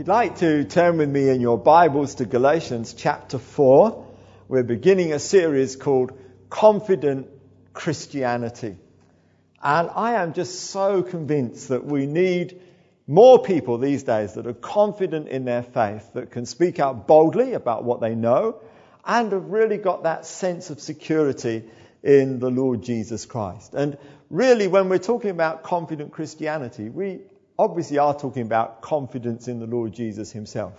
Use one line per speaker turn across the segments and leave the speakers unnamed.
you'd like to turn with me in your Bibles to Galatians chapter 4, we're beginning a series called Confident Christianity. And I am just so convinced that we need more people these days that are confident in their faith, that can speak out boldly about what they know, and have really got that sense of security in the Lord Jesus Christ. And really, when we're talking about confident Christianity, we obviously are talking about confidence in the Lord Jesus himself.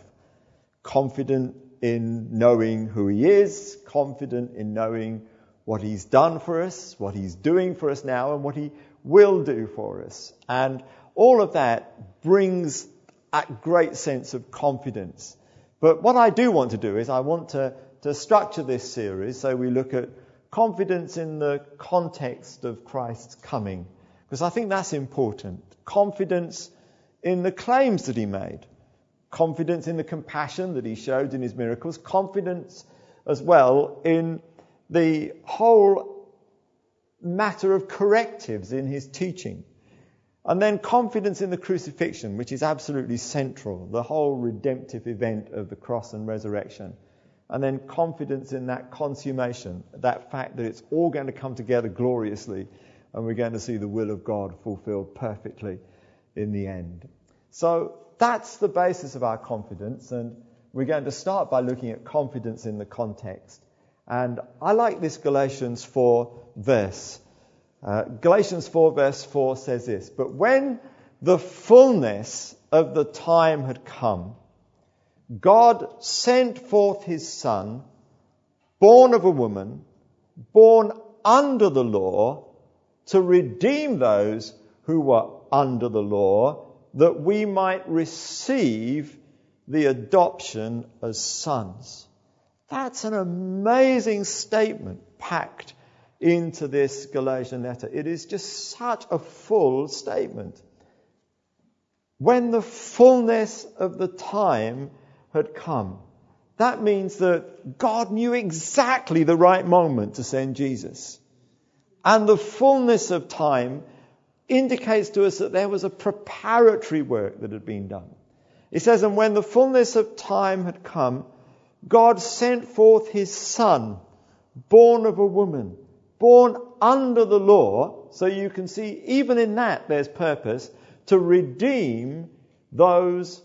Confident in knowing who he is, confident in knowing what he's done for us, what he's doing for us now, and what he will do for us. And all of that brings a great sense of confidence. But what I do want to do is I want to, to structure this series so we look at confidence in the context of Christ's coming, because I think that's important. Confidence in the claims that he made, confidence in the compassion that he showed in his miracles, confidence as well in the whole matter of correctives in his teaching. And then confidence in the crucifixion, which is absolutely central, the whole redemptive event of the cross and resurrection. And then confidence in that consummation, that fact that it's all going to come together gloriously and we're going to see the will of God fulfilled perfectly in the end. So that's the basis of our confidence, and we're going to start by looking at confidence in the context. And I like this Galatians 4 verse. Uh, Galatians 4 verse 4 says this, But when the fullness of the time had come, God sent forth his Son, born of a woman, born under the law, to redeem those who were under the law, that we might receive the adoption as sons. That's an amazing statement packed into this Galatian letter. It is just such a full statement. When the fullness of the time had come. That means that God knew exactly the right moment to send Jesus. And the fullness of time indicates to us that there was a preparatory work that had been done. It says, And when the fullness of time had come, God sent forth his Son, born of a woman, born under the law. So you can see, even in that, there's purpose to redeem those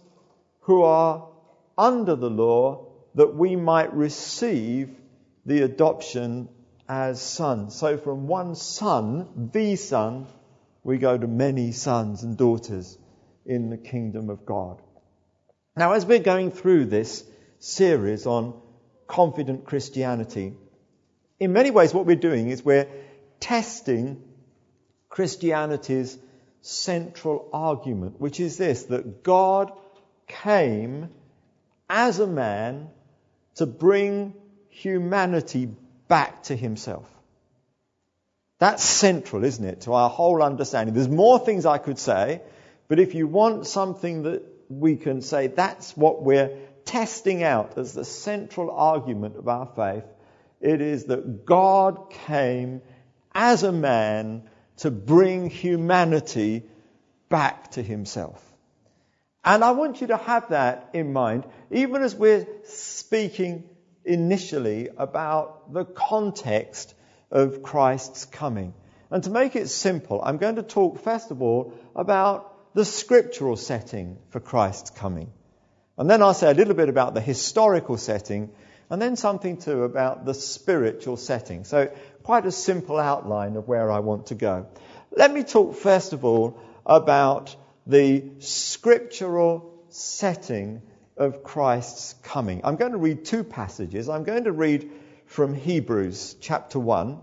who are under the law that we might receive the adoption as sons. So from one son, the son, we go to many sons and daughters in the kingdom of God. Now, as we're going through this series on confident Christianity, in many ways what we're doing is we're testing Christianity's central argument, which is this, that God came as a man to bring humanity back to himself. That's central, isn't it, to our whole understanding. There's more things I could say, but if you want something that we can say, that's what we're testing out as the central argument of our faith. It is that God came as a man to bring humanity back to himself. And I want you to have that in mind, even as we're speaking initially about the context of Christ's coming. And to make it simple, I'm going to talk first of all about the scriptural setting for Christ's coming. And then I'll say a little bit about the historical setting, and then something too about the spiritual setting. So, quite a simple outline of where I want to go. Let me talk first of all about the scriptural setting of Christ's coming. I'm going to read two passages. I'm going to read from Hebrews chapter 1.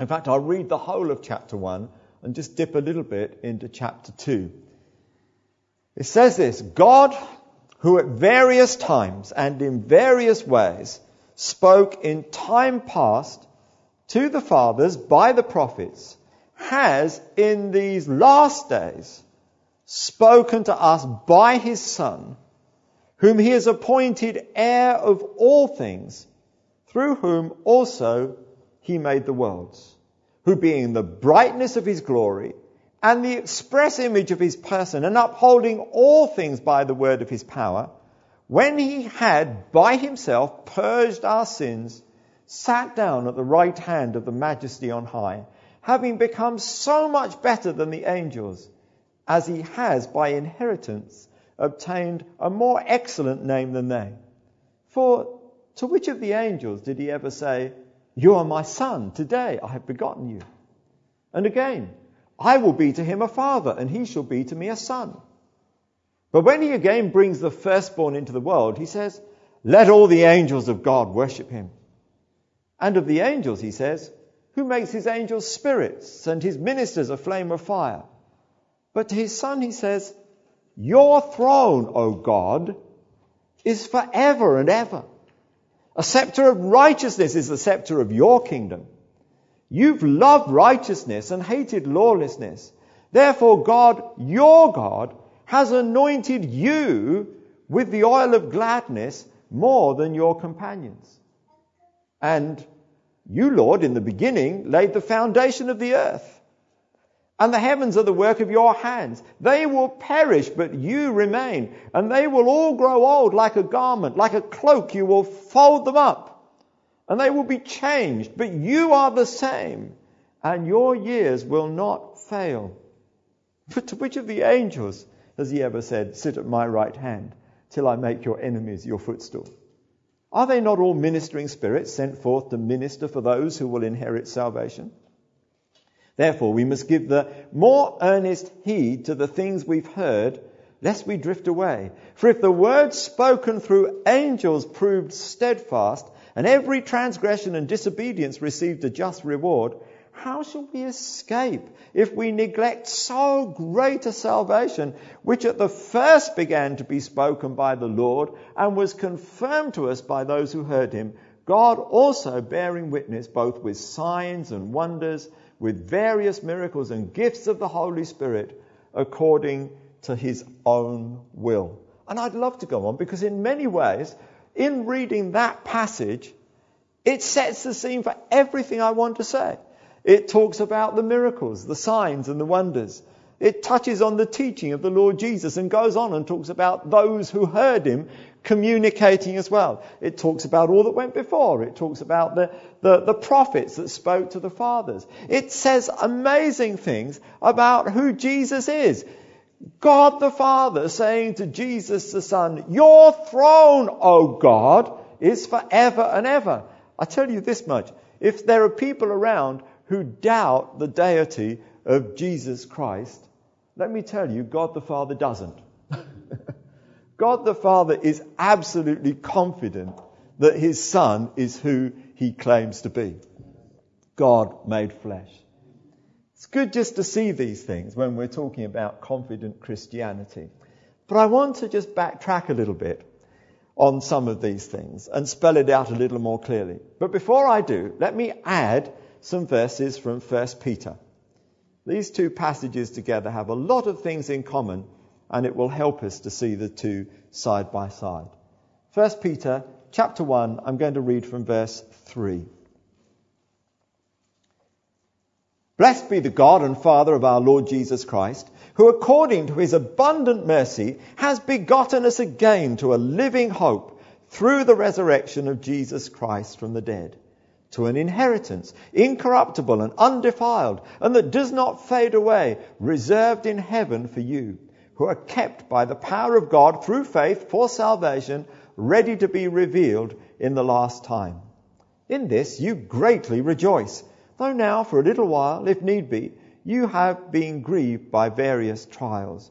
In fact, I'll read the whole of chapter 1 and just dip a little bit into chapter 2. It says this God, who at various times and in various ways spoke in time past to the fathers by the prophets, has in these last days spoken to us by his Son, whom he has appointed heir of all things, through whom also he made the worlds, who being the brightness of his glory and the express image of his person, and upholding all things by the word of his power, when he had by himself purged our sins, sat down at the right hand of the majesty on high, having become so much better than the angels, as he has by inheritance obtained a more excellent name than they. For to which of the angels did he ever say, You are my son, today I have begotten you? And again, I will be to him a father, and he shall be to me a son. But when he again brings the firstborn into the world, he says, Let all the angels of God worship him. And of the angels, he says, Who makes his angels spirits and his ministers a flame of fire? But to his son, he says, Your throne, O God, is forever and ever. A scepter of righteousness is the scepter of your kingdom. You've loved righteousness and hated lawlessness. Therefore, God, your God, has anointed you with the oil of gladness more than your companions. And you, Lord, in the beginning laid the foundation of the earth. And the heavens are the work of your hands. They will perish, but you remain. And they will all grow old like a garment, like a cloak. You will fold them up and they will be changed, but you are the same, and your years will not fail. But to which of the angels has he ever said, Sit at my right hand till I make your enemies your footstool? Are they not all ministering spirits sent forth to minister for those who will inherit salvation? Therefore, we must give the more earnest heed to the things we've heard, lest we drift away. For if the word spoken through angels proved steadfast, and every transgression and disobedience received a just reward, how shall we escape if we neglect so great a salvation, which at the first began to be spoken by the Lord and was confirmed to us by those who heard him, God also bearing witness both with signs and wonders, with various miracles and gifts of the Holy Spirit, according to his own will. And I'd love to go on because, in many ways, in reading that passage, it sets the scene for everything I want to say. It talks about the miracles, the signs, and the wonders. It touches on the teaching of the Lord Jesus and goes on and talks about those who heard him communicating as well. It talks about all that went before. It talks about the, the, the, prophets that spoke to the fathers. It says amazing things about who Jesus is. God the Father saying to Jesus the Son, Your throne, O God, is forever and ever. I tell you this much if there are people around who doubt the deity of Jesus Christ, let me tell you, God the Father doesn't. God the Father is absolutely confident that his Son is who he claims to be God made flesh. It's good just to see these things when we're talking about confident Christianity. But I want to just backtrack a little bit on some of these things and spell it out a little more clearly. But before I do, let me add some verses from 1 Peter. These two passages together have a lot of things in common and it will help us to see the two side by side. 1 Peter chapter 1, I'm going to read from verse 3. Blessed be the God and Father of our Lord Jesus Christ, who according to his abundant mercy has begotten us again to a living hope through the resurrection of Jesus Christ from the dead, to an inheritance incorruptible and undefiled, and that does not fade away, reserved in heaven for you, who are kept by the power of God through faith for salvation, ready to be revealed in the last time. In this you greatly rejoice though now, for a little while, if need be, you have been grieved by various trials,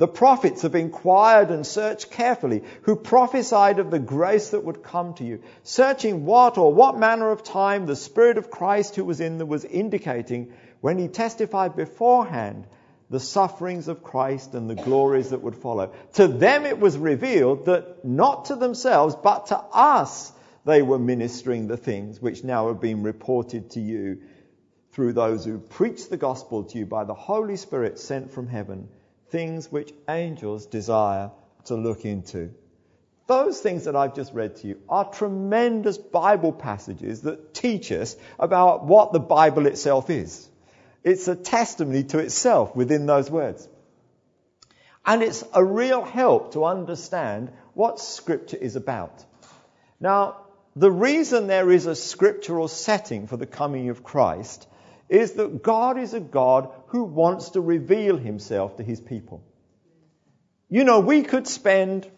the prophets have inquired and searched carefully, who prophesied of the grace that would come to you, searching what or what manner of time the Spirit of Christ who was in them was indicating when he testified beforehand the sufferings of Christ and the glories that would follow. To them it was revealed that not to themselves, but to us they were ministering the things which now have been reported to you through those who preach the gospel to you by the Holy Spirit sent from heaven, things which angels desire to look into. Those things that I've just read to you are tremendous Bible passages that teach us about what the Bible itself is. It's a testimony to itself within those words. And it's a real help to understand what Scripture is about. Now, the reason there is a scriptural setting for the coming of Christ is that God is a God who wants to reveal himself to his people. You know, we could spend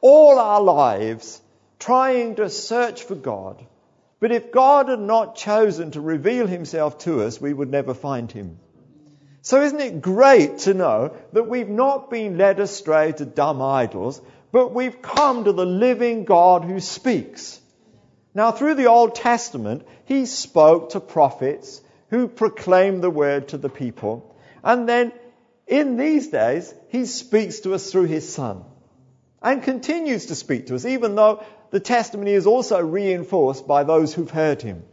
all our lives trying to search for God, but if God had not chosen to reveal himself to us, we would never find him. So isn't it great to know that we've not been led astray to dumb idols, but we've come to the living God who speaks. Now, through the Old Testament, he spoke to prophets who proclaimed the word to the people. And then in these days, he speaks to us through his son and continues to speak to us, even though the testimony is also reinforced by those who've heard him.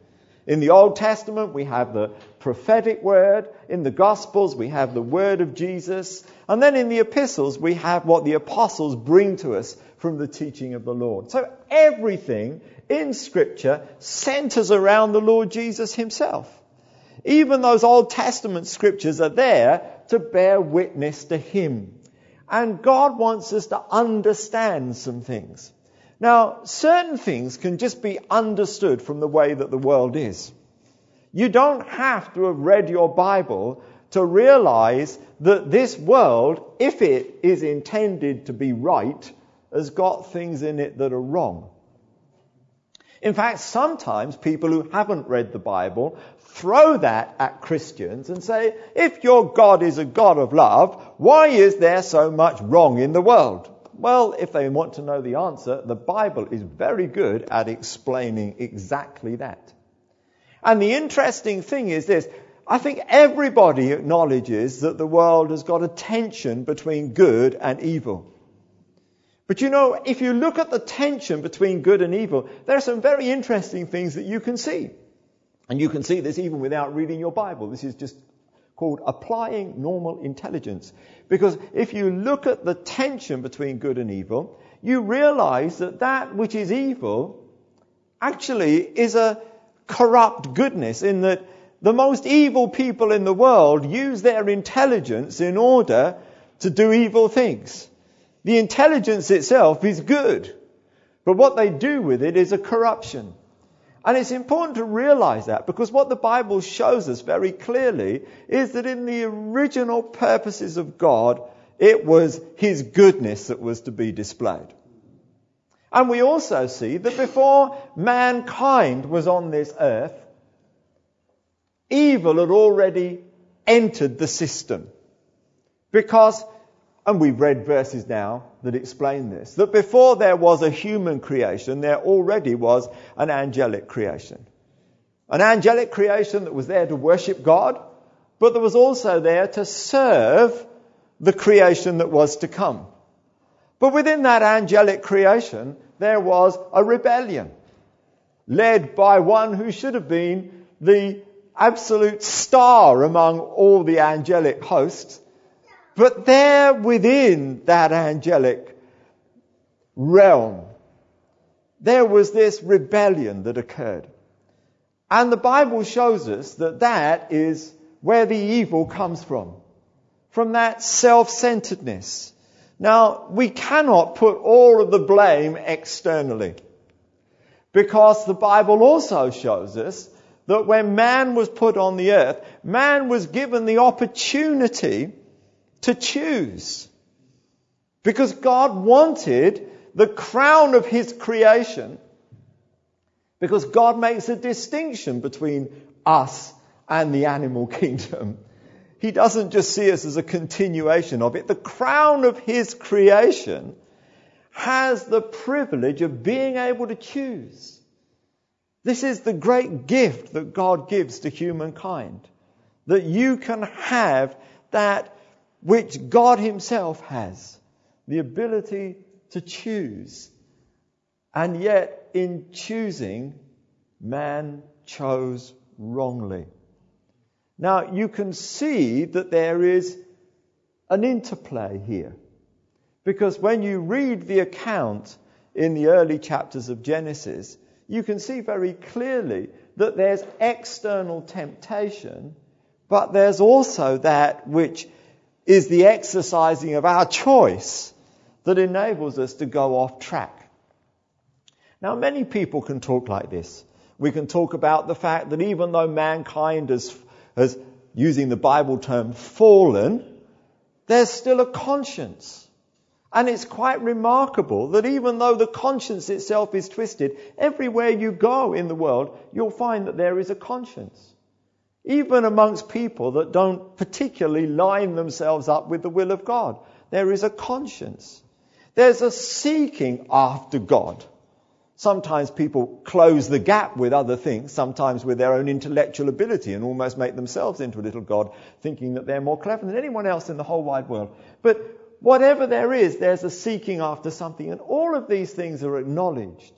In the Old Testament, we have the prophetic word. In the Gospels, we have the word of Jesus. And then in the epistles, we have what the apostles bring to us from the teaching of the Lord. So everything in Scripture centers around the Lord Jesus himself. Even those Old Testament scriptures are there to bear witness to him. And God wants us to understand some things. Now, certain things can just be understood from the way that the world is. You don't have to have read your Bible to realize that this world, if it is intended to be right, has got things in it that are wrong. In fact, sometimes people who haven't read the Bible throw that at Christians and say, if your God is a God of love, why is there so much wrong in the world? Well, if they want to know the answer, the Bible is very good at explaining exactly that. And the interesting thing is this. I think everybody acknowledges that the world has got a tension between good and evil. But you know, if you look at the tension between good and evil, there are some very interesting things that you can see. And you can see this even without reading your Bible. This is just called applying normal intelligence. Because if you look at the tension between good and evil, you realize that that which is evil actually is a corrupt goodness in that the most evil people in the world use their intelligence in order to do evil things. The intelligence itself is good, but what they do with it is a corruption. And it's important to realize that because what the Bible shows us very clearly is that in the original purposes of God, it was His goodness that was to be displayed. And we also see that before mankind was on this earth, evil had already entered the system. Because and we've read verses now that explain this, that before there was a human creation, there already was an angelic creation. An angelic creation that was there to worship God, but that was also there to serve the creation that was to come. But within that angelic creation, there was a rebellion, led by one who should have been the absolute star among all the angelic hosts, but there within that angelic realm, there was this rebellion that occurred. And the Bible shows us that that is where the evil comes from. From that self-centeredness. Now, we cannot put all of the blame externally. Because the Bible also shows us that when man was put on the earth, man was given the opportunity to choose. Because God wanted the crown of His creation, because God makes a distinction between us and the animal kingdom. He doesn't just see us as a continuation of it. The crown of His creation has the privilege of being able to choose. This is the great gift that God gives to humankind. That you can have that which God Himself has the ability to choose. And yet, in choosing, man chose wrongly. Now, you can see that there is an interplay here. Because when you read the account in the early chapters of Genesis, you can see very clearly that there's external temptation, but there's also that which is the exercising of our choice that enables us to go off track. Now, many people can talk like this. We can talk about the fact that even though mankind has, has using the Bible term, fallen, there's still a conscience. And it's quite remarkable that even though the conscience itself is twisted, everywhere you go in the world, you'll find that there is a conscience. Even amongst people that don't particularly line themselves up with the will of God, there is a conscience. There's a seeking after God. Sometimes people close the gap with other things, sometimes with their own intellectual ability and almost make themselves into a little God, thinking that they're more clever than anyone else in the whole wide world. But whatever there is, there's a seeking after something, and all of these things are acknowledged.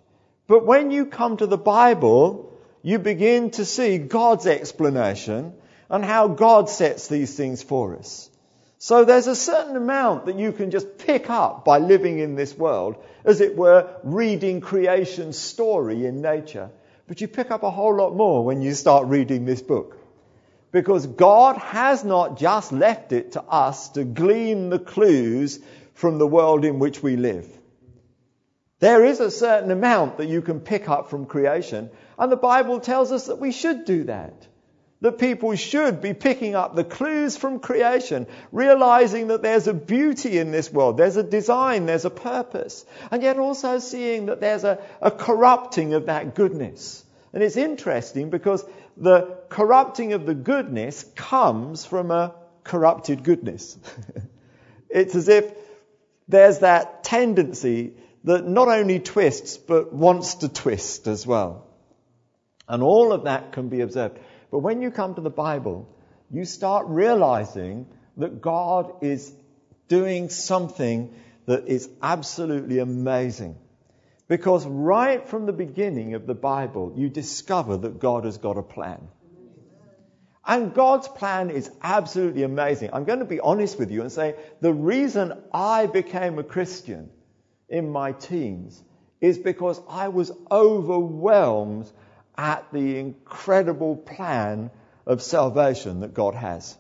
But when you come to the Bible, you begin to see God's explanation and how God sets these things for us. So there's a certain amount that you can just pick up by living in this world, as it were, reading creation's story in nature. But you pick up a whole lot more when you start reading this book. Because God has not just left it to us to glean the clues from the world in which we live. There is a certain amount that you can pick up from creation, and the Bible tells us that we should do that that people should be picking up the clues from creation, realizing that there's a beauty in this world, there's a design, there's a purpose, and yet also seeing that there's a, a corrupting of that goodness. And it's interesting because the corrupting of the goodness comes from a corrupted goodness. it's as if there's that tendency that not only twists, but wants to twist as well. And all of that can be observed. But when you come to the Bible, you start realizing that God is doing something that is absolutely amazing. Because right from the beginning of the Bible, you discover that God has got a plan. And God's plan is absolutely amazing. I'm going to be honest with you and say the reason I became a Christian in my teens is because I was overwhelmed at the incredible plan of salvation that God has.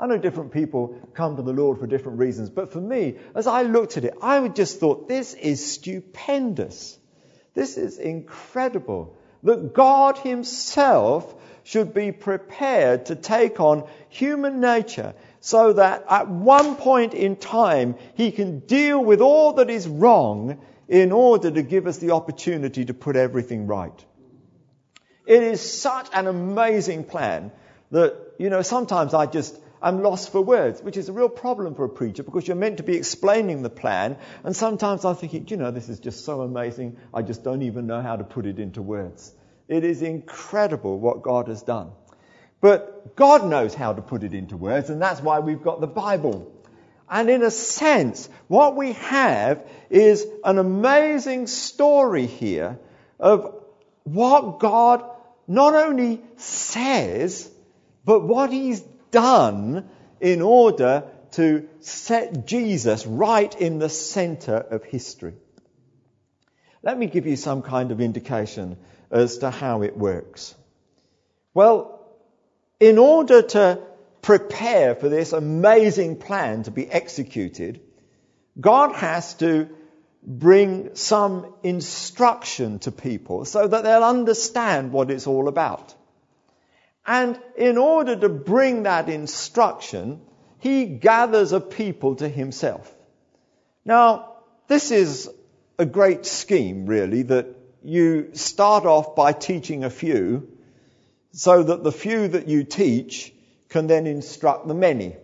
I know different people come to the Lord for different reasons, but for me, as I looked at it, I just thought, this is stupendous. This is incredible. That God Himself should be prepared to take on human nature so that at one point in time He can deal with all that is wrong in order to give us the opportunity to put everything right. It is such an amazing plan that, you know, sometimes I just, I'm lost for words, which is a real problem for a preacher because you're meant to be explaining the plan. And sometimes I'm thinking, you know, this is just so amazing. I just don't even know how to put it into words. It is incredible what God has done. But God knows how to put it into words, and that's why we've got the Bible. And in a sense, what we have is an amazing story here of what God not only says, but what he's done in order to set Jesus right in the center of history. Let me give you some kind of indication as to how it works. Well, in order to prepare for this amazing plan to be executed, God has to bring some instruction to people so that they'll understand what it's all about. And in order to bring that instruction, he gathers a people to himself. Now, this is a great scheme, really, that you start off by teaching a few so that the few that you teach can then instruct the many.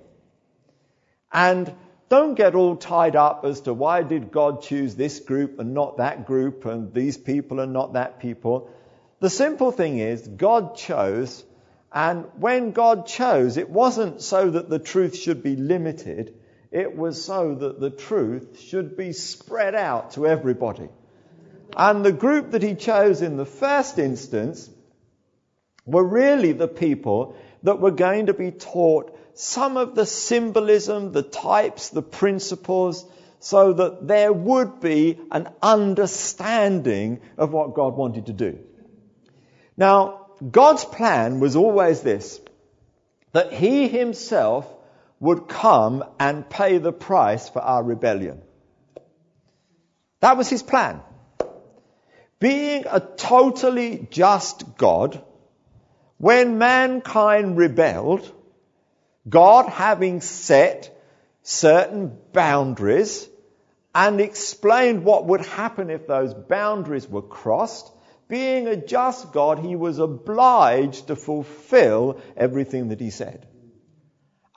And don't get all tied up as to why did God choose this group and not that group and these people and not that people. The simple thing is God chose And when God chose, it wasn't so that the truth should be limited, it was so that the truth should be spread out to everybody. And the group that he chose in the first instance were really the people that were going to be taught some of the symbolism, the types, the principles, so that there would be an understanding of what God wanted to do. Now, God's plan was always this that He Himself would come and pay the price for our rebellion. That was His plan. Being a totally just God, when mankind rebelled, God having set certain boundaries and explained what would happen if those boundaries were crossed, being a just God, he was obliged to fulfill everything that he said.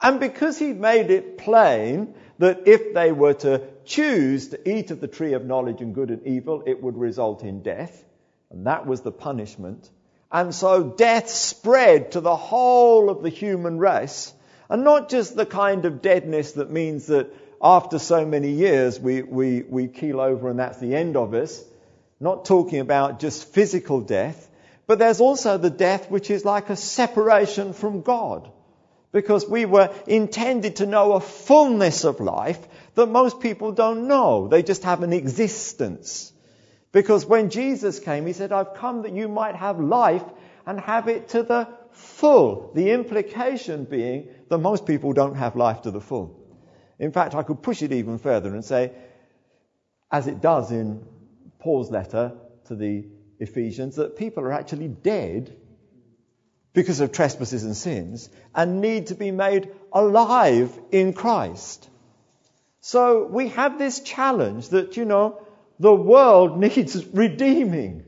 And because he made it plain that if they were to choose to eat of the tree of knowledge and good and evil, it would result in death, and that was the punishment. And so death spread to the whole of the human race, and not just the kind of deadness that means that after so many years we, we, we keel over and that's the end of us. Not talking about just physical death, but there's also the death which is like a separation from God. Because we were intended to know a fullness of life that most people don't know. They just have an existence. Because when Jesus came, he said, I've come that you might have life and have it to the full. The implication being that most people don't have life to the full. In fact, I could push it even further and say, as it does in Paul's letter to the Ephesians, that people are actually dead because of trespasses and sins and need to be made alive in Christ. So we have this challenge that, you know, the world needs redeeming.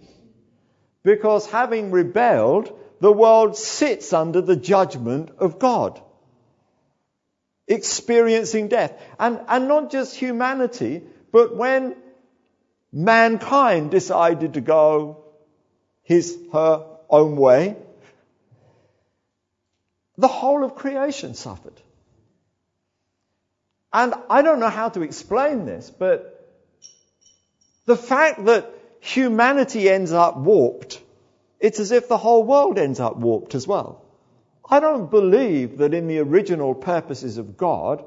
Because having rebelled, the world sits under the judgment of God. Experiencing death. And, and not just humanity, but when mankind decided to go his, her own way, the whole of creation suffered. And I don't know how to explain this, but the fact that humanity ends up warped, it's as if the whole world ends up warped as well. I don't believe that in the original purposes of God,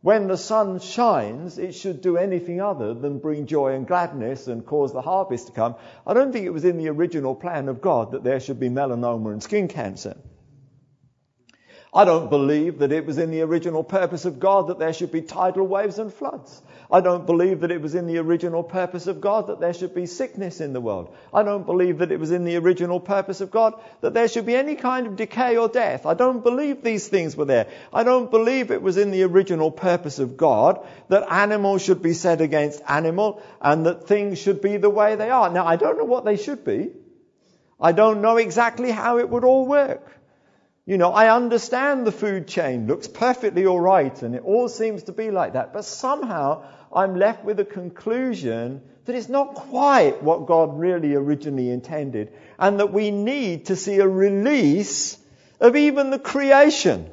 when the sun shines, it should do anything other than bring joy and gladness and cause the harvest to come. I don't think it was in the original plan of God that there should be melanoma and skin cancer. I don't believe that it was in the original purpose of God that there should be tidal waves and floods. I don't believe that it was in the original purpose of God that there should be sickness in the world. I don't believe that it was in the original purpose of God that there should be any kind of decay or death. I don't believe these things were there. I don't believe it was in the original purpose of God that animals should be set against animal and that things should be the way they are. Now, I don't know what they should be. I don't know exactly how it would all work. You know, I understand the food chain looks perfectly all right and it all seems to be like that, but somehow I'm left with a conclusion that it's not quite what God really originally intended and that we need to see a release of even the creation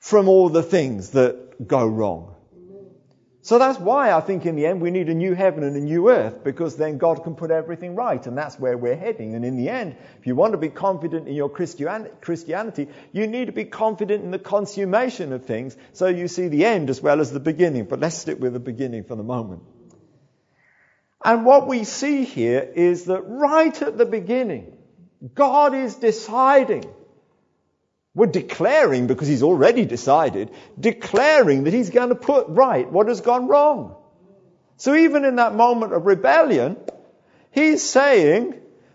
from all the things that go wrong. So that's why I think in the end we need a new heaven and a new earth because then God can put everything right and that's where we're heading. And in the end, if you want to be confident in your Christianity, you need to be confident in the consummation of things so you see the end as well as the beginning. But let's stick with the beginning for the moment. And what we see here is that right at the beginning, God is deciding we're declaring, because he's already decided, declaring that he's going to put right what has gone wrong. So even in that moment of rebellion, he's saying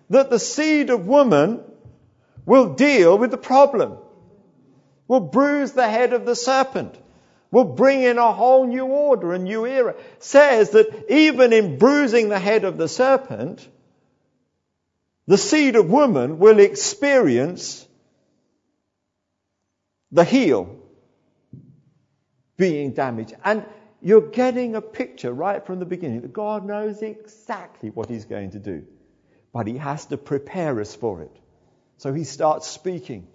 that the seed of woman will deal with the problem, will bruise the head of the serpent, will bring in a whole new order, a new era. Says that even in bruising the head of the serpent, the seed of woman will experience the heel being damaged. And you're getting a picture right from the beginning that God knows exactly what He's going to do. But He has to prepare us for it. So he starts speaking.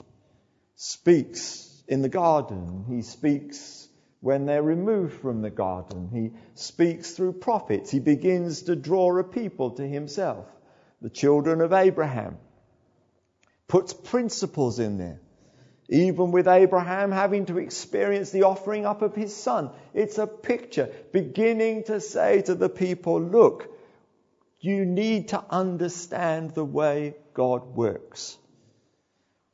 Speaks in the garden. He speaks when they're removed from the garden. He speaks through prophets. He begins to draw a people to himself. The children of Abraham. Puts principles in there. Even with Abraham having to experience the offering up of his son. It's a picture beginning to say to the people, look, you need to understand the way God works.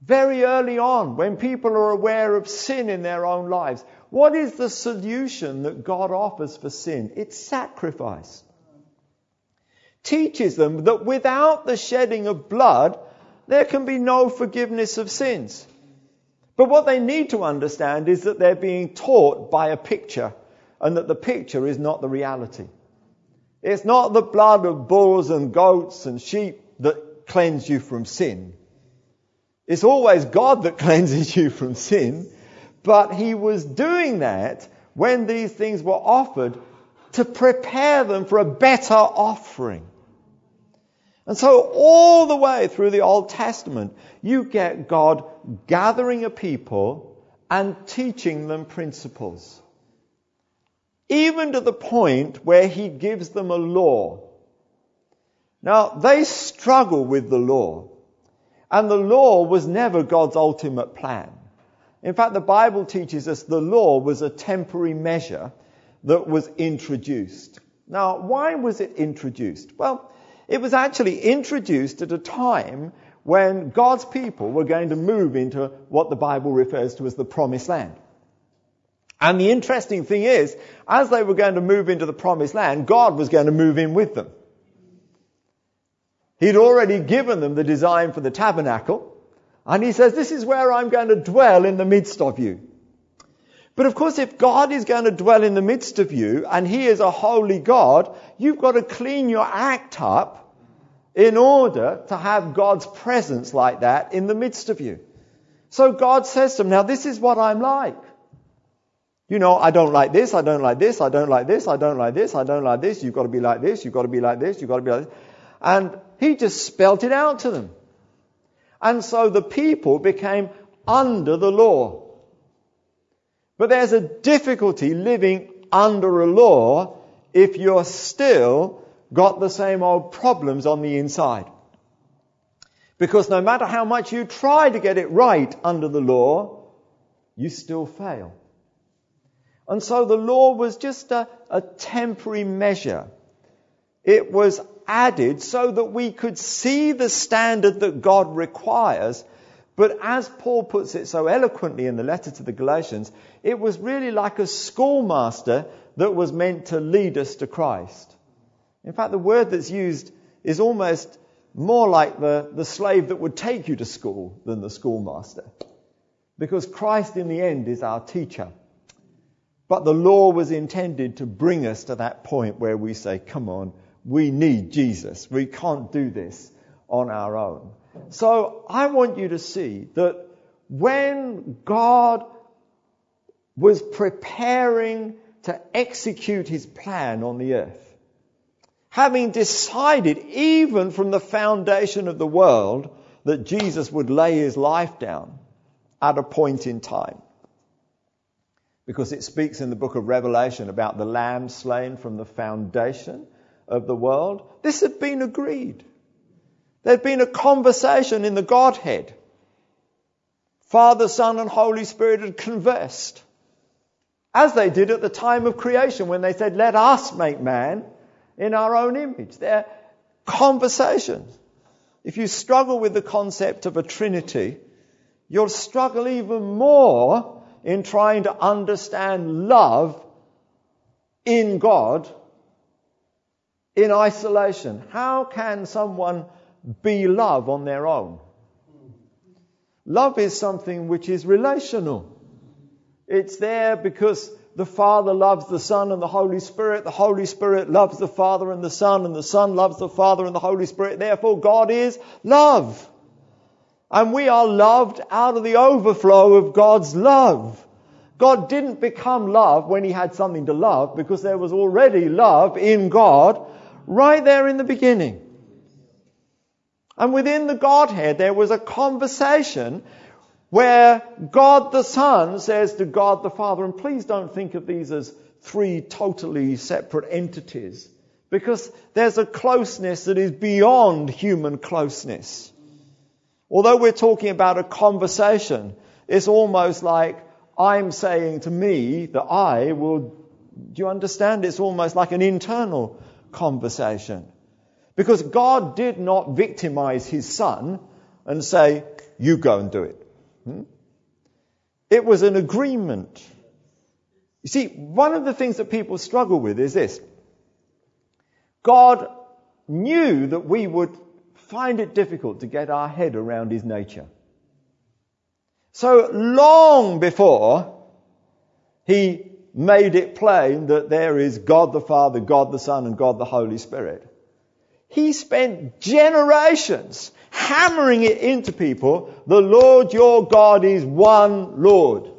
Very early on, when people are aware of sin in their own lives, what is the solution that God offers for sin? It's sacrifice. Teaches them that without the shedding of blood, there can be no forgiveness of sins. But what they need to understand is that they're being taught by a picture and that the picture is not the reality. It's not the blood of bulls and goats and sheep that cleanse you from sin. It's always God that cleanses you from sin, but He was doing that when these things were offered to prepare them for a better offering. And so all the way through the Old Testament, you get God gathering a people and teaching them principles. Even to the point where he gives them a law. Now, they struggle with the law. And the law was never God's ultimate plan. In fact, the Bible teaches us the law was a temporary measure that was introduced. Now, why was it introduced? Well, it was actually introduced at a time when God's people were going to move into what the Bible refers to as the promised land. And the interesting thing is, as they were going to move into the promised land, God was going to move in with them. He'd already given them the design for the tabernacle, and he says, this is where I'm going to dwell in the midst of you. But of course, if God is going to dwell in the midst of you, and he is a holy God, you've got to clean your act up in order to have God's presence like that in the midst of you. So God says to them, now this is what I'm like. You know, I don't like this, I don't like this, I don't like this, I don't like this, I don't like this, you've got to be like this, you've got to be like this, you've got to be like this. And he just spelt it out to them. And so the people became under the law. But there's a difficulty living under a law if you're still got the same old problems on the inside. Because no matter how much you try to get it right under the law, you still fail. And so the law was just a, a temporary measure. It was added so that we could see the standard that God requires. But as Paul puts it so eloquently in the letter to the Galatians, it was really like a schoolmaster that was meant to lead us to Christ. In fact, the word that's used is almost more like the, the slave that would take you to school than the schoolmaster. Because Christ in the end is our teacher. But the law was intended to bring us to that point where we say, come on, we need Jesus. We can't do this on our own. So I want you to see that when God was preparing to execute his plan on the earth, having decided even from the foundation of the world that Jesus would lay his life down at a point in time. Because it speaks in the book of Revelation about the lamb slain from the foundation of the world. This had been agreed. There'd been a conversation in the Godhead. Father, Son, and Holy Spirit had conversed. As they did at the time of creation when they said, let us make man in our own image. They're conversations. If you struggle with the concept of a Trinity, you'll struggle even more in trying to understand love in God in isolation. How can someone be love on their own? Love is something which is relational. It's there because the Father loves the Son and the Holy Spirit. The Holy Spirit loves the Father and the Son, and the Son loves the Father and the Holy Spirit. Therefore, God is love. And we are loved out of the overflow of God's love. God didn't become love when he had something to love because there was already love in God right there in the beginning. And within the Godhead, there was a conversation where God the Son says to God the Father, and please don't think of these as three totally separate entities, because there's a closeness that is beyond human closeness. Although we're talking about a conversation, it's almost like I'm saying to me that I will, do you understand? It's almost like an internal conversation. Because God did not victimize his son and say, you go and do it. Hmm? It was an agreement. You see, one of the things that people struggle with is this. God knew that we would find it difficult to get our head around his nature. So long before he made it plain that there is God the Father, God the Son, and God the Holy Spirit, he spent generations hammering it into people, the Lord your God is one Lord.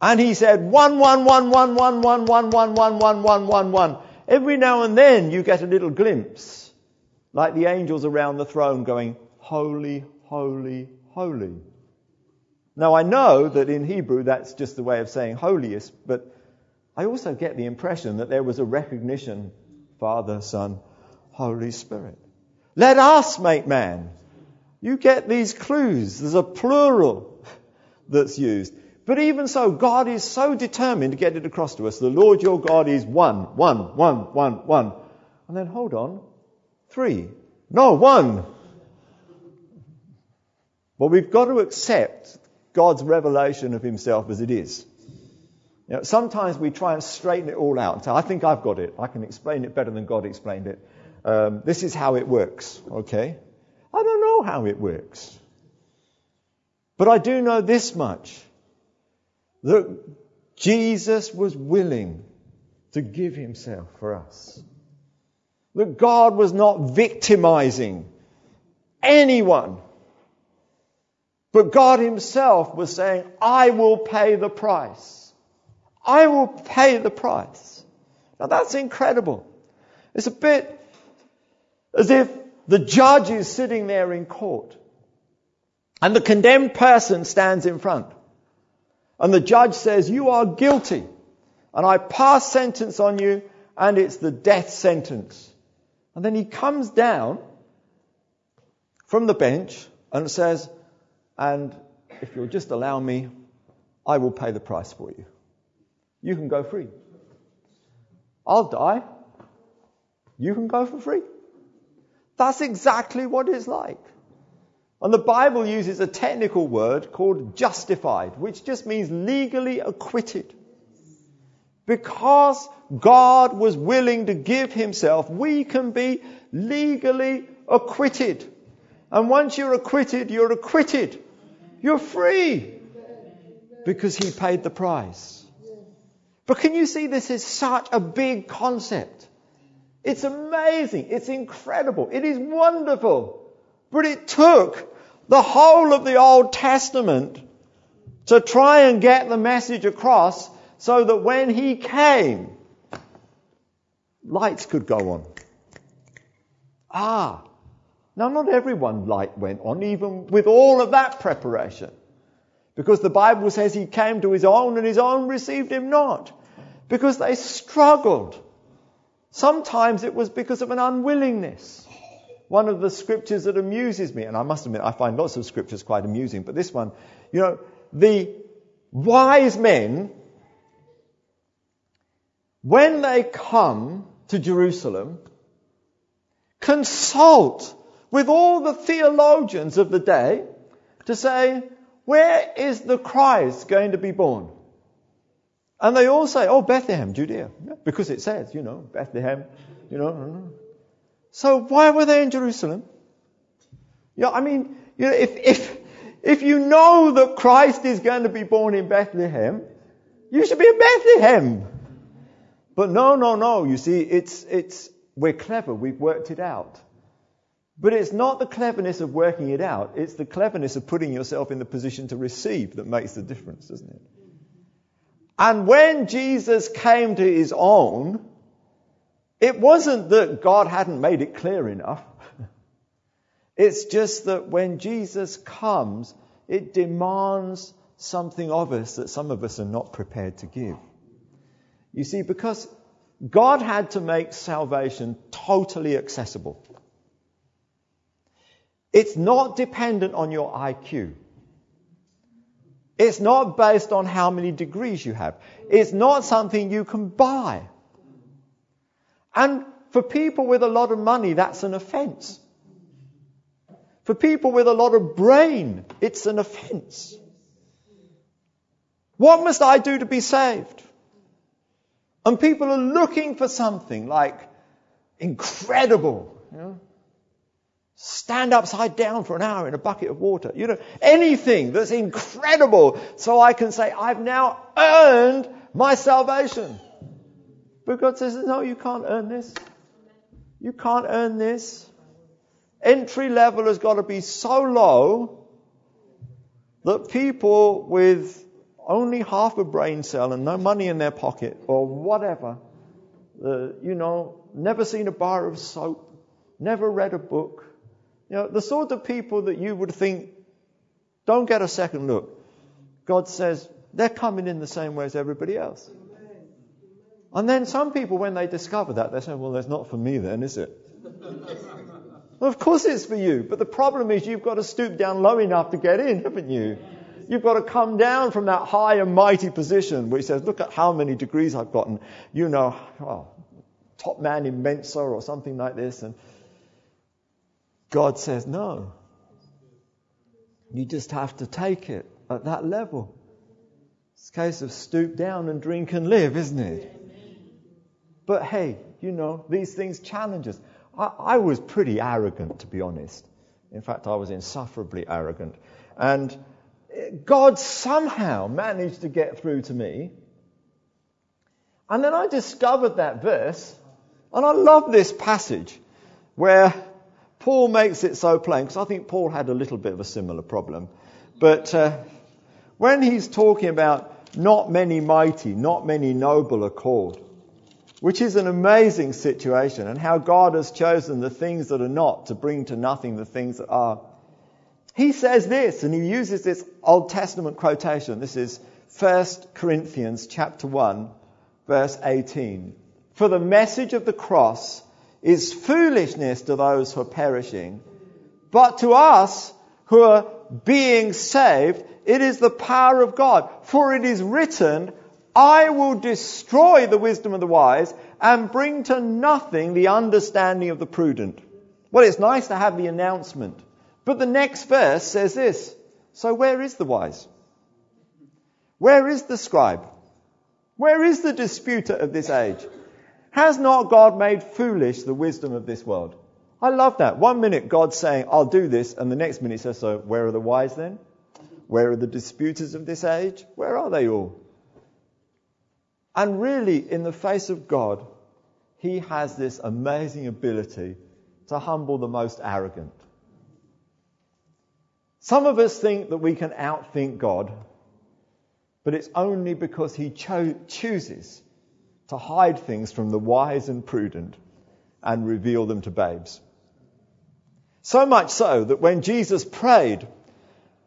And he said, one, one, one, one, one, one, one, one, one, one, one, one, one. Every now and then you get a little glimpse, like the angels around the throne going, holy, holy, holy. Now I know that in Hebrew that's just the way of saying holiest, but I also get the impression that there was a recognition, Father, Son, Holy Spirit. Let us make man. You get these clues. There's a plural that's used. But even so, God is so determined to get it across to us. The Lord your God is one, one, one, one, one. And then hold on. Three. No, one. Well, we've got to accept God's revelation of himself as it is. You know, sometimes we try and straighten it all out and say, I think I've got it. I can explain it better than God explained it. Um, this is how it works, okay? I don't know how it works. But I do know this much that Jesus was willing to give himself for us. That God was not victimizing anyone. But God himself was saying, I will pay the price. I will pay the price. Now that's incredible. It's a bit as if the judge is sitting there in court and the condemned person stands in front. And the judge says, You are guilty. And I pass sentence on you, and it's the death sentence. And then he comes down from the bench and says, And if you'll just allow me, I will pay the price for you. You can go free. I'll die. You can go for free. That's exactly what it's like. And the Bible uses a technical word called justified, which just means legally acquitted. Because God was willing to give himself, we can be legally acquitted. And once you're acquitted, you're acquitted. You're free. Because he paid the price. But can you see this is such a big concept? It's amazing. It's incredible. It is wonderful. But it took the whole of the Old Testament to try and get the message across so that when he came, lights could go on. Ah, now not everyone light went on, even with all of that preparation. Because the Bible says he came to his own and his own received him not. Because they struggled. Sometimes it was because of an unwillingness. One of the scriptures that amuses me, and I must admit I find lots of scriptures quite amusing, but this one, you know, the wise men, when they come to Jerusalem, consult with all the theologians of the day to say, where is the Christ going to be born? And they all say, oh, Bethlehem, Judea. Yeah, because it says, you know, Bethlehem, you know. Mm-hmm. So why were they in Jerusalem? Yeah, I mean, you know, if, if, if you know that Christ is going to be born in Bethlehem, you should be in Bethlehem. But no, no, no. You see, it's, it's, we're clever. We've worked it out. But it's not the cleverness of working it out. It's the cleverness of putting yourself in the position to receive that makes the difference, doesn't it? And when Jesus came to his own, it wasn't that God hadn't made it clear enough. It's just that when Jesus comes, it demands something of us that some of us are not prepared to give. You see, because God had to make salvation totally accessible. It's not dependent on your IQ. It's not based on how many degrees you have. It's not something you can buy. And for people with a lot of money, that's an offense. For people with a lot of brain, it's an offense. What must I do to be saved? And people are looking for something like incredible. Stand upside down for an hour in a bucket of water. You know, anything that's incredible so I can say, I've now earned my salvation. But God says, no, you can't earn this. You can't earn this. Entry level has got to be so low that people with only half a brain cell and no money in their pocket or whatever, uh, you know, never seen a bar of soap, never read a book, you know, the sort of people that you would think don't get a second look. God says they're coming in the same way as everybody else. And then some people, when they discover that, they say, well, that's not for me then, is it? well, of course it's for you. But the problem is you've got to stoop down low enough to get in, haven't you? You've got to come down from that high and mighty position where he says, look at how many degrees I've gotten. You know, top man in Mensa or something like this. And God says, no. You just have to take it at that level. It's a case of stoop down and drink and live, isn't it? But hey, you know, these things challenge us. I, I was pretty arrogant, to be honest. In fact, I was insufferably arrogant. And God somehow managed to get through to me. And then I discovered that verse, and I love this passage where Paul makes it so plain, because I think Paul had a little bit of a similar problem. But uh, when he's talking about not many mighty, not many noble are called, which is an amazing situation, and how God has chosen the things that are not to bring to nothing the things that are. He says this, and he uses this Old Testament quotation. This is 1 Corinthians chapter 1, verse 18. For the message of the cross is foolishness to those who are perishing, but to us who are being saved, it is the power of God. For it is written, I will destroy the wisdom of the wise and bring to nothing the understanding of the prudent. Well, it's nice to have the announcement. But the next verse says this So where is the wise? Where is the scribe? Where is the disputer of this age? Has not God made foolish the wisdom of this world? I love that. One minute God's saying, I'll do this, and the next minute he says, So where are the wise then? Where are the disputers of this age? Where are they all? And really, in the face of God, he has this amazing ability to humble the most arrogant. Some of us think that we can outthink God, but it's only because He cho- chooses to hide things from the wise and prudent and reveal them to babes. So much so that when Jesus prayed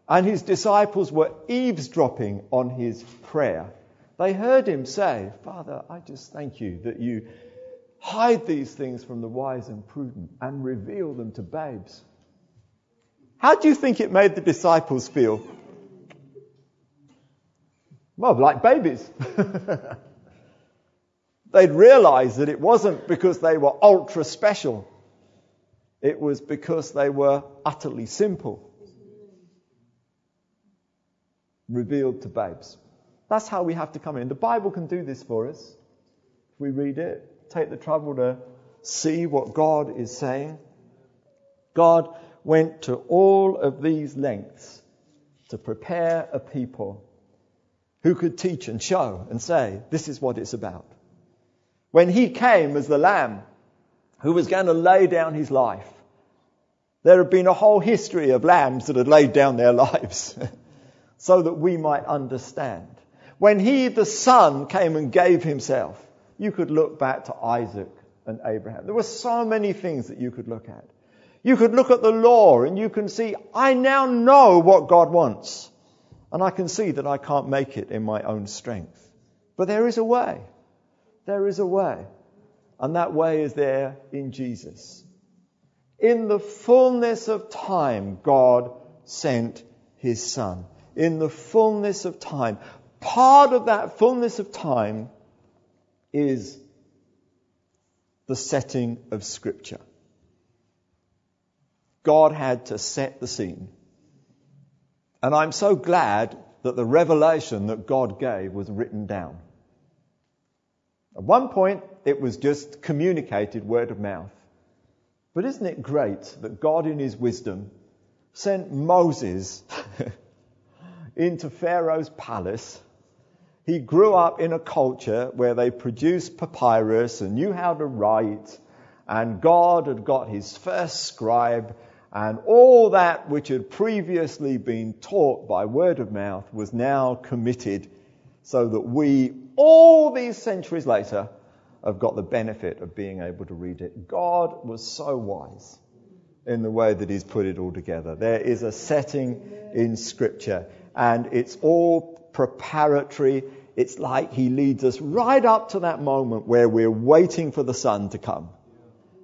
and his disciples were eavesdropping on his prayer, they heard him say, Father, I just thank you that you hide these things from the wise and prudent and reveal them to babes. How do you think it made the disciples feel? Well, like babies. They'd realize that it wasn't because they were ultra special. It was because they were utterly simple. Revealed to babes. That's how we have to come in. The Bible can do this for us. If we read it, take the trouble to see what God is saying. God went to all of these lengths to prepare a people who could teach and show and say, this is what it's about. When he came as the lamb who was going to lay down his life, there had been a whole history of lambs that had laid down their lives so that we might understand. When he, the son, came and gave himself, you could look back to Isaac and Abraham. There were so many things that you could look at. You could look at the law and you can see, I now know what God wants. And I can see that I can't make it in my own strength. But there is a way. There is a way. And that way is there in Jesus. In the fullness of time, God sent his son. In the fullness of time. Part of that fullness of time is the setting of Scripture. God had to set the scene. And I'm so glad that the revelation that God gave was written down. At one point, it was just communicated word of mouth. But isn't it great that God, in His wisdom, sent Moses into Pharaoh's palace? He grew up in a culture where they produced papyrus and knew how to write, and God had got His first scribe, and all that which had previously been taught by word of mouth was now committed so that we, all these centuries later, have got the benefit of being able to read it. God was so wise in the way that He's put it all together. There is a setting in Scripture, and it's all preparatory. It's like He leads us right up to that moment where we're waiting for the sun to come.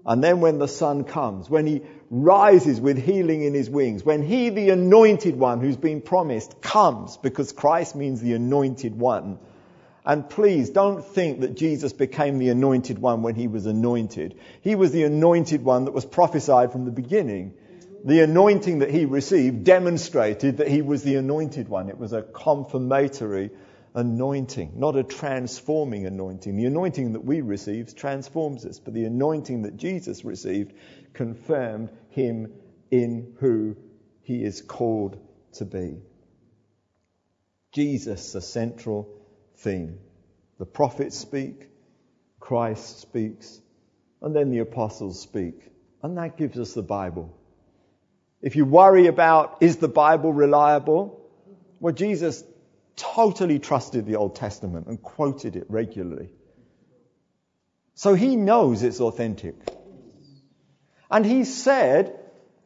And then when the sun comes, when He rises with healing in His wings, when He, the anointed one who's been promised, comes, because Christ means the anointed one. And please don't think that Jesus became the anointed one when He was anointed. He was the anointed one that was prophesied from the beginning. The anointing that He received demonstrated that He was the anointed one. It was a confirmatory anointing, not a transforming anointing. The anointing that we receive transforms us, but the anointing that Jesus received confirmed him in who he is called to be. Jesus, the central theme. The prophets speak, Christ speaks, and then the apostles speak. And that gives us the Bible. If you worry about is the Bible reliable, well, Jesus totally trusted the Old Testament and quoted it regularly. So he knows it's authentic. And he said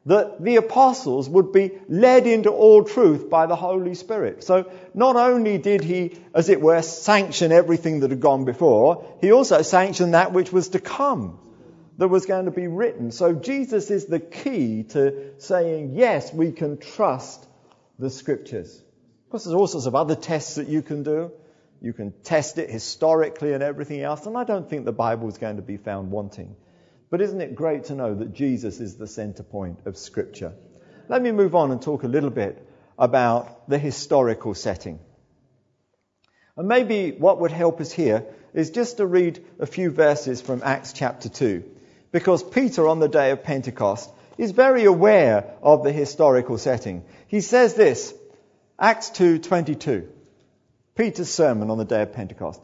that the apostles would be led into all truth by the Holy Spirit. So not only did he, as it were, sanction everything that had gone before, he also sanctioned that which was to come, that was going to be written. So Jesus is the key to saying, yes, we can trust the scriptures. Of course, there's all sorts of other tests that you can do. You can test it historically and everything else, and I don't think the Bible is going to be found wanting. But isn't it great to know that Jesus is the center point of Scripture? Let me move on and talk a little bit about the historical setting. And maybe what would help us here is just to read a few verses from Acts chapter 2. Because Peter, on the day of Pentecost, is very aware of the historical setting. He says this Acts 2:22. Peter's sermon on the day of Pentecost.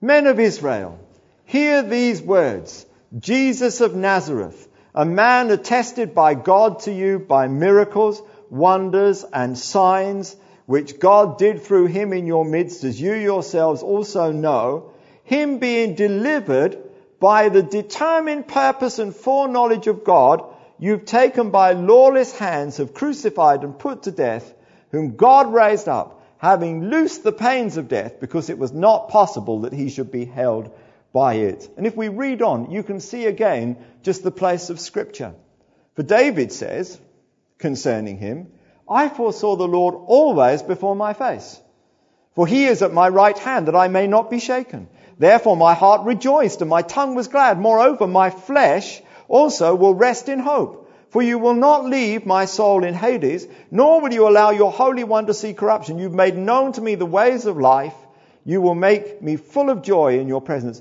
Men of Israel, hear these words. Jesus of Nazareth, a man attested by God to you by miracles, wonders, and signs, which God did through him in your midst, as you yourselves also know, him being delivered by the determined purpose and foreknowledge of God, you've taken by lawless hands, have crucified and put to death, whom God raised up, having loosed the pains of death, because it was not possible that he should be held by it. And if we read on, you can see again just the place of Scripture. For David says, concerning him, I foresaw the Lord always before my face. For he is at my right hand that I may not be shaken. Therefore my heart rejoiced and my tongue was glad. Moreover, my flesh also will rest in hope. For you will not leave my soul in Hades, nor will you allow your Holy One to see corruption. You've made known to me the ways of life. You will make me full of joy in your presence.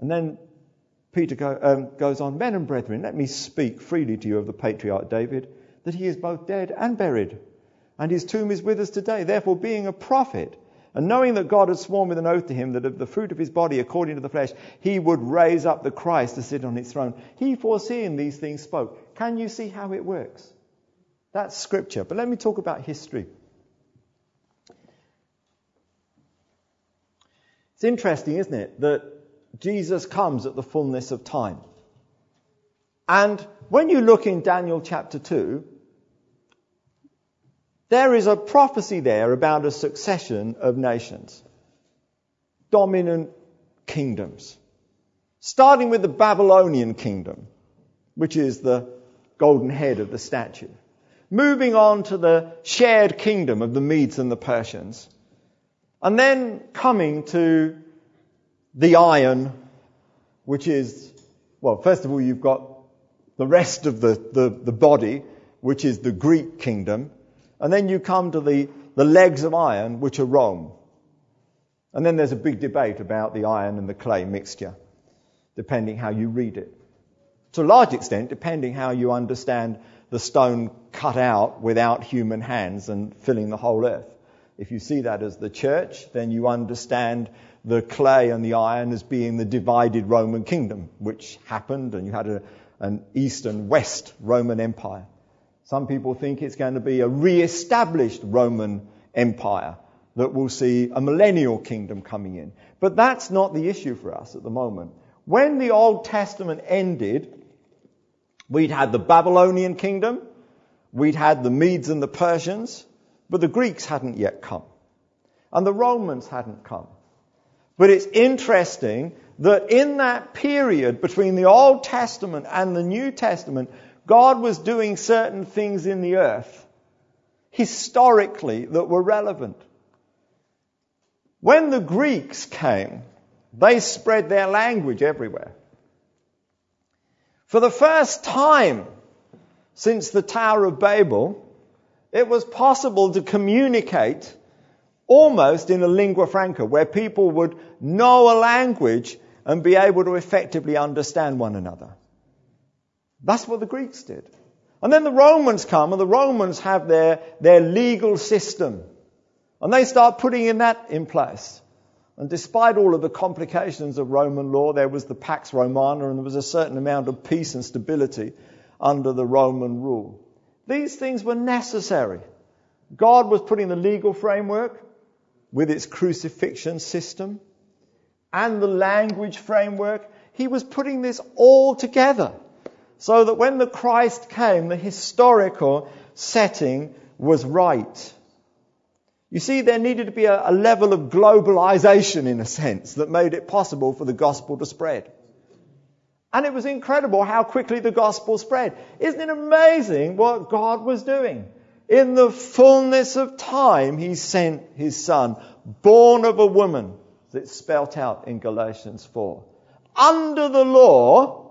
And then Peter go, um, goes on, Men and brethren, let me speak freely to you of the patriarch David, that he is both dead and buried, and his tomb is with us today. Therefore, being a prophet, and knowing that God had sworn with an oath to him that of the fruit of his body, according to the flesh, he would raise up the Christ to sit on his throne, he foreseeing these things spoke. Can you see how it works? That's scripture. But let me talk about history. It's interesting, isn't it, that Jesus comes at the fullness of time. And when you look in Daniel chapter 2, there is a prophecy there about a succession of nations, dominant kingdoms, starting with the Babylonian kingdom, which is the golden head of the statue, moving on to the shared kingdom of the Medes and the Persians, and then coming to the iron, which is, well, first of all, you've got the rest of the, the, the body, which is the Greek kingdom, and then you come to the, the legs of iron, which are Rome. And then there's a big debate about the iron and the clay mixture, depending how you read it. To a large extent, depending how you understand the stone cut out without human hands and filling the whole earth. If you see that as the church, then you understand the clay and the iron as being the divided Roman kingdom, which happened, and you had a, an east and west Roman Empire. Some people think it's going to be a re-established Roman Empire that will see a millennial kingdom coming in. But that's not the issue for us at the moment. When the Old Testament ended, we'd had the Babylonian kingdom, we'd had the Medes and the Persians, but the Greeks hadn't yet come. And the Romans hadn't come. But it's interesting that in that period between the Old Testament and the New Testament, God was doing certain things in the earth historically that were relevant. When the Greeks came, they spread their language everywhere. For the first time since the Tower of Babel, it was possible to communicate almost in a lingua franca, where people would know a language and be able to effectively understand one another. That's what the Greeks did. And then the Romans come and the Romans have their, their legal system. And they start putting in that in place. And despite all of the complications of Roman law, there was the Pax Romana and there was a certain amount of peace and stability under the Roman rule. These things were necessary. God was putting the legal framework with its crucifixion system and the language framework. He was putting this all together so that when the Christ came, the historical setting was right. You see, there needed to be a, a, level of globalization, in a sense, that made it possible for the gospel to spread. And it was incredible how quickly the gospel spread. Isn't it amazing what God was doing? In the fullness of time, He sent His Son, born of a woman, that's spelt out in Galatians 4. Under the law,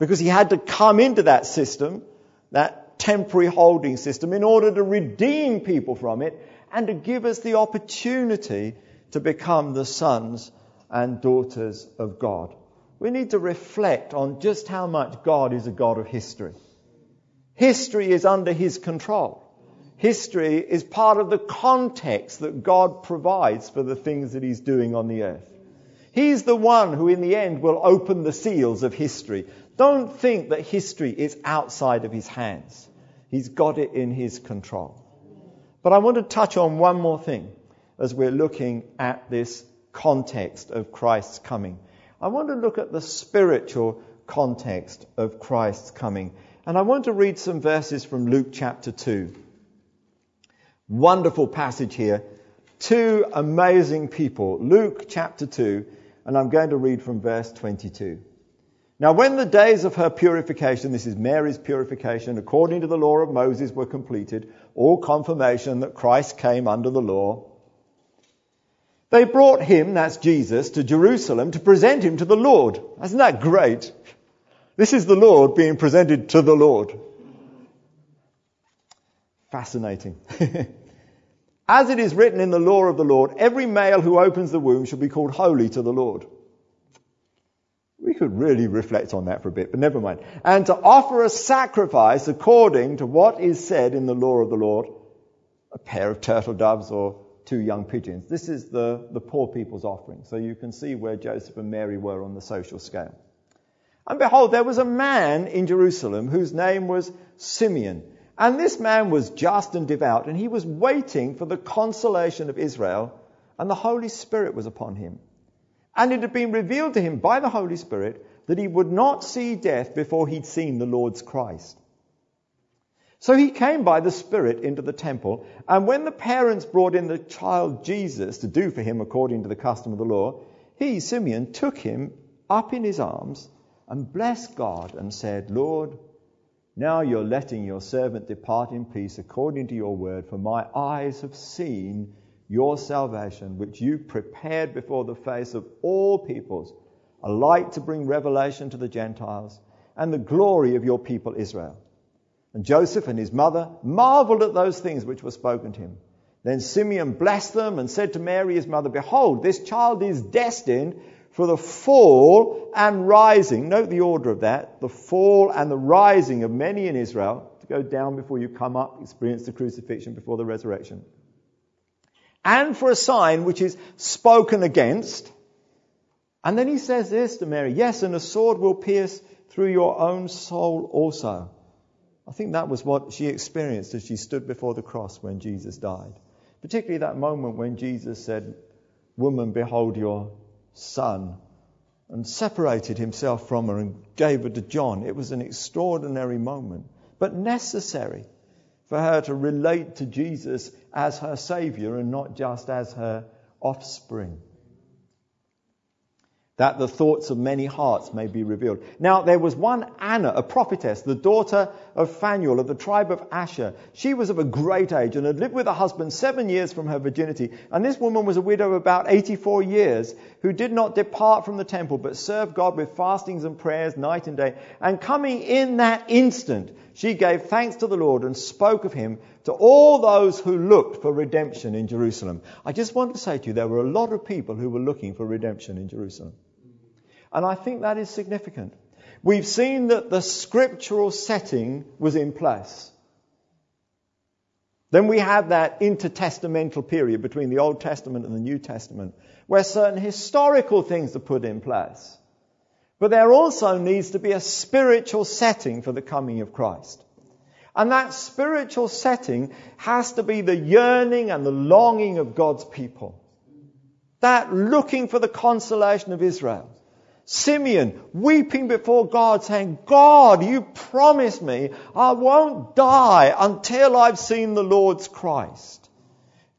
because he had to come into that system, that temporary holding system, in order to redeem people from it and to give us the opportunity to become the sons and daughters of God. We need to reflect on just how much God is a God of history. History is under his control. History is part of the context that God provides for the things that he's doing on the earth. He's the one who in the end will open the seals of history don't think that history is outside of his hands. He's got it in his control. But I want to touch on one more thing as we're looking at this context of Christ's coming. I want to look at the spiritual context of Christ's coming. And I want to read some verses from Luke chapter 2. Wonderful passage here. Two amazing people. Luke chapter 2, and I'm going to read from verse 22. Now, when the days of her purification, this is Mary's purification, according to the law of Moses, were completed, all confirmation that Christ came under the law, they brought him, that's Jesus, to Jerusalem to present him to the Lord. Isn't that great? This is the Lord being presented to the Lord. Fascinating. As it is written in the law of the Lord, every male who opens the womb shall be called holy to the Lord. We could really reflect on that for a bit, but never mind. And to offer a sacrifice according to what is said in the law of the Lord, a pair of turtle doves or two young pigeons. This is the, the poor people's offering. So you can see where Joseph and Mary were on the social scale. And behold, there was a man in Jerusalem whose name was Simeon. And this man was just and devout, and he was waiting for the consolation of Israel, and the Holy Spirit was upon him. And it had been revealed to him by the Holy Spirit that he would not see death before he'd seen the Lord's Christ. So he came by the Spirit into the temple, and when the parents brought in the child Jesus to do for him according to the custom of the law, he, Simeon, took him up in his arms and blessed God and said, Lord, now you're letting your servant depart in peace according to your word, for my eyes have seen your salvation, which you prepared before the face of all peoples, a light to bring revelation to the Gentiles, and the glory of your people Israel. And Joseph and his mother marveled at those things which were spoken to him. Then Simeon blessed them and said to Mary his mother, Behold, this child is destined for the fall and rising. Note the order of that the fall and the rising of many in Israel to go down before you come up, experience the crucifixion before the resurrection. And for a sign which is spoken against. And then he says this to Mary Yes, and a sword will pierce through your own soul also. I think that was what she experienced as she stood before the cross when Jesus died. Particularly that moment when Jesus said, Woman, behold your son, and separated himself from her and gave her to John. It was an extraordinary moment, but necessary for her to relate to Jesus as her Saviour and not just as her offspring that the thoughts of many hearts may be revealed. Now, there was one Anna, a prophetess, the daughter of Phanuel of the tribe of Asher. She was of a great age and had lived with her husband seven years from her virginity. And this woman was a widow of about 84 years who did not depart from the temple but served God with fastings and prayers night and day. And coming in that instant, she gave thanks to the Lord and spoke of him to all those who looked for redemption in Jerusalem. I just want to say to you, there were a lot of people who were looking for redemption in Jerusalem. And I think that is significant. We've seen that the scriptural setting was in place. Then we have that intertestamental period between the Old Testament and the New Testament, where certain historical things are put in place. But there also needs to be a spiritual setting for the coming of Christ. And that spiritual setting has to be the yearning and the longing of God's people. That looking for the consolation of Israel. Simeon weeping before God saying, God, you promised me I won't die until I've seen the Lord's Christ.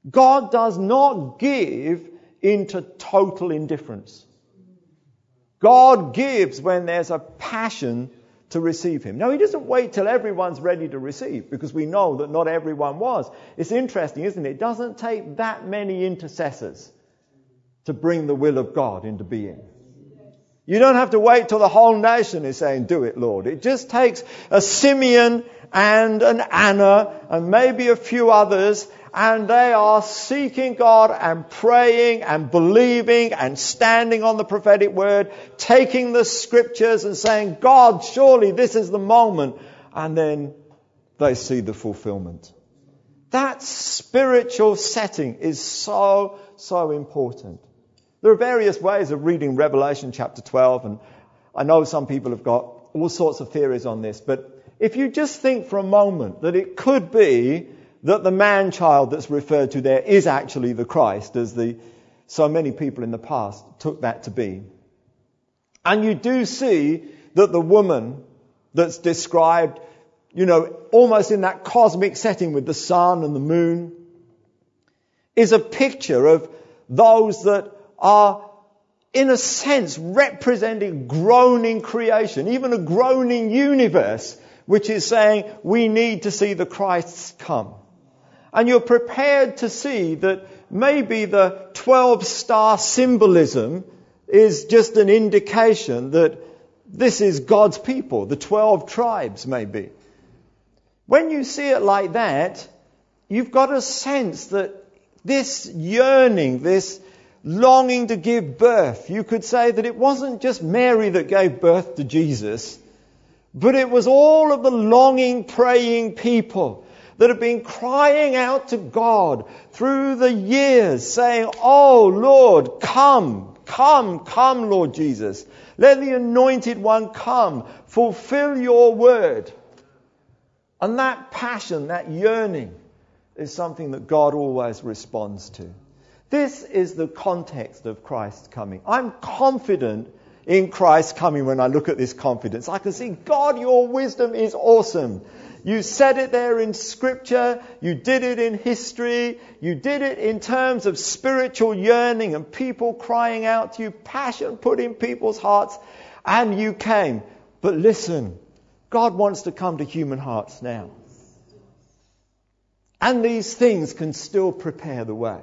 God does not give into total indifference. God gives when there's a passion to receive Him. Now, He doesn't wait till everyone's ready to receive because we know that not everyone was. It's interesting, isn't it? It doesn't take that many intercessors to bring the will of God into being. You don't have to wait till the whole nation is saying, Do it, Lord. It just takes a Simeon and an Anna and maybe a few others, and they are seeking God and praying and believing and standing on the prophetic word, taking the scriptures and saying, God, surely this is the moment. And then they see the fulfillment. That spiritual setting is so, so important. There are various ways of reading Revelation chapter 12, and I know some people have got all sorts of theories on this, but if you just think for a moment that it could be that the man child that's referred to there is actually the Christ, as the, so many people in the past took that to be. And you do see that the woman that's described, you know, almost in that cosmic setting with the sun and the moon, is a picture of those that are, in a sense, representing groaning creation, even a groaning universe, which is saying we need to see the Christ come. And you're prepared to see that maybe the 12 star symbolism is just an indication that this is God's people, the 12 tribes maybe. When you see it like that, you've got a sense that this yearning, this longing to give birth. You could say that it wasn't just Mary that gave birth to Jesus, but it was all of the longing, praying people that have been crying out to God through the years, saying, Oh Lord, come, come, come, Lord Jesus. Let the anointed one come. Fulfill your word. And that passion, that yearning, is something that God always responds to. This is the context of Christ's coming. I'm confident in Christ coming when I look at this confidence. I can see, God, your wisdom is awesome. You said it there in scripture. You did it in history. You did it in terms of spiritual yearning and people crying out to you, passion put in people's hearts. And you came. But listen, God wants to come to human hearts now. And these things can still prepare the way.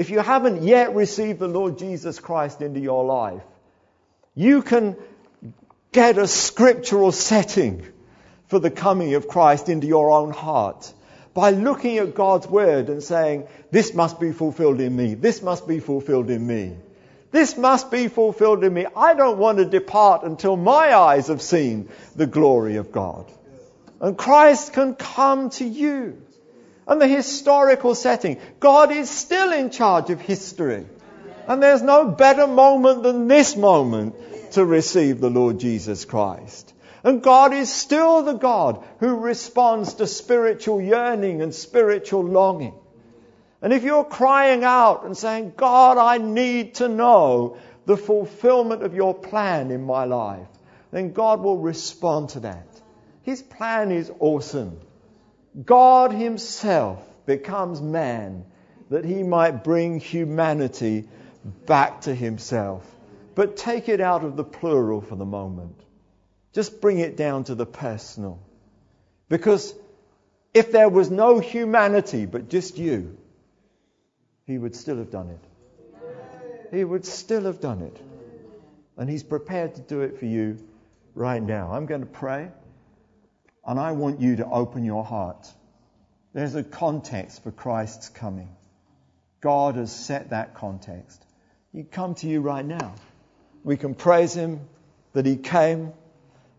If you haven't yet received the Lord Jesus Christ into your life, you can get a scriptural setting for the coming of Christ into your own heart by looking at God's word and saying, This must be fulfilled in me. This must be fulfilled in me. This must be fulfilled in me. I don't want to depart until my eyes have seen the glory of God. And Christ can come to you and the historical setting. God is still in charge of history. And there's no better moment than this moment to receive the Lord Jesus Christ. And God is still the God who responds to spiritual yearning and spiritual longing. And if you're crying out and saying, God, I need to know the fulfillment of your plan in my life, then God will respond to that. His plan is awesome. God Himself becomes man that He might bring humanity back to Himself. But take it out of the plural for the moment. Just bring it down to the personal. Because if there was no humanity but just you, He would still have done it. He would still have done it. And He's prepared to do it for you right now. I'm going to pray. And I want you to open your heart. There's a context for Christ's coming. God has set that context. He come to you right now. We can praise Him that He came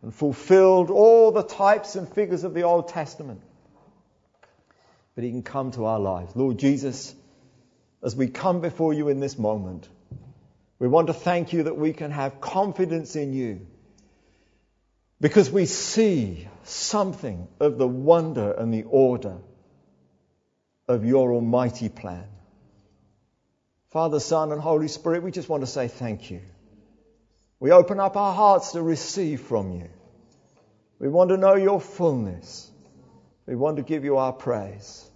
and fulfilled all the types and figures of the Old Testament. But He can come to our lives. Lord Jesus, as we come before you in this moment, we want to thank you that we can have confidence in you because we see something of the wonder and the order of your almighty plan. Father, Son, and Holy Spirit, we just want to say thank you. We open up our hearts to receive from you. We want to know your fullness. We want to give you our praise.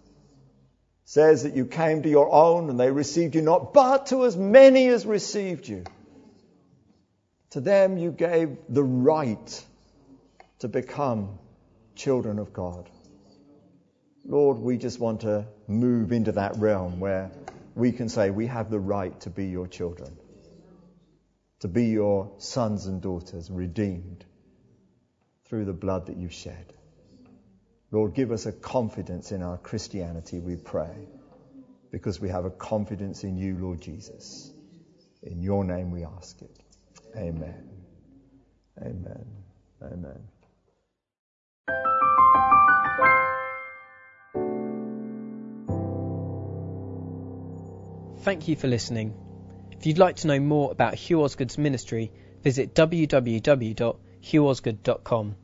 It says that you came to your own and they received you not, but to as many as received you. To them you gave the right to become children of God. Lord, we just want to move into that realm where we can say we have the right to be your children, to be your sons and daughters, redeemed through the blood that you've shed. Lord, give us a confidence in our Christianity, we pray, because we have a confidence in you, Lord Jesus. In your name we ask it. Amen. Amen. Amen.
Thank you for listening. If you'd like to know more about Hugh Osgood's ministry, visit www.hughosgood.com.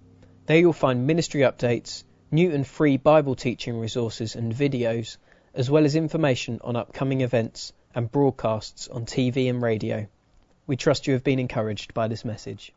There you'll find ministry updates, new and free Bible teaching resources and videos, as well as information on upcoming events and broadcasts on TV and radio. We trust you have been encouraged by this message.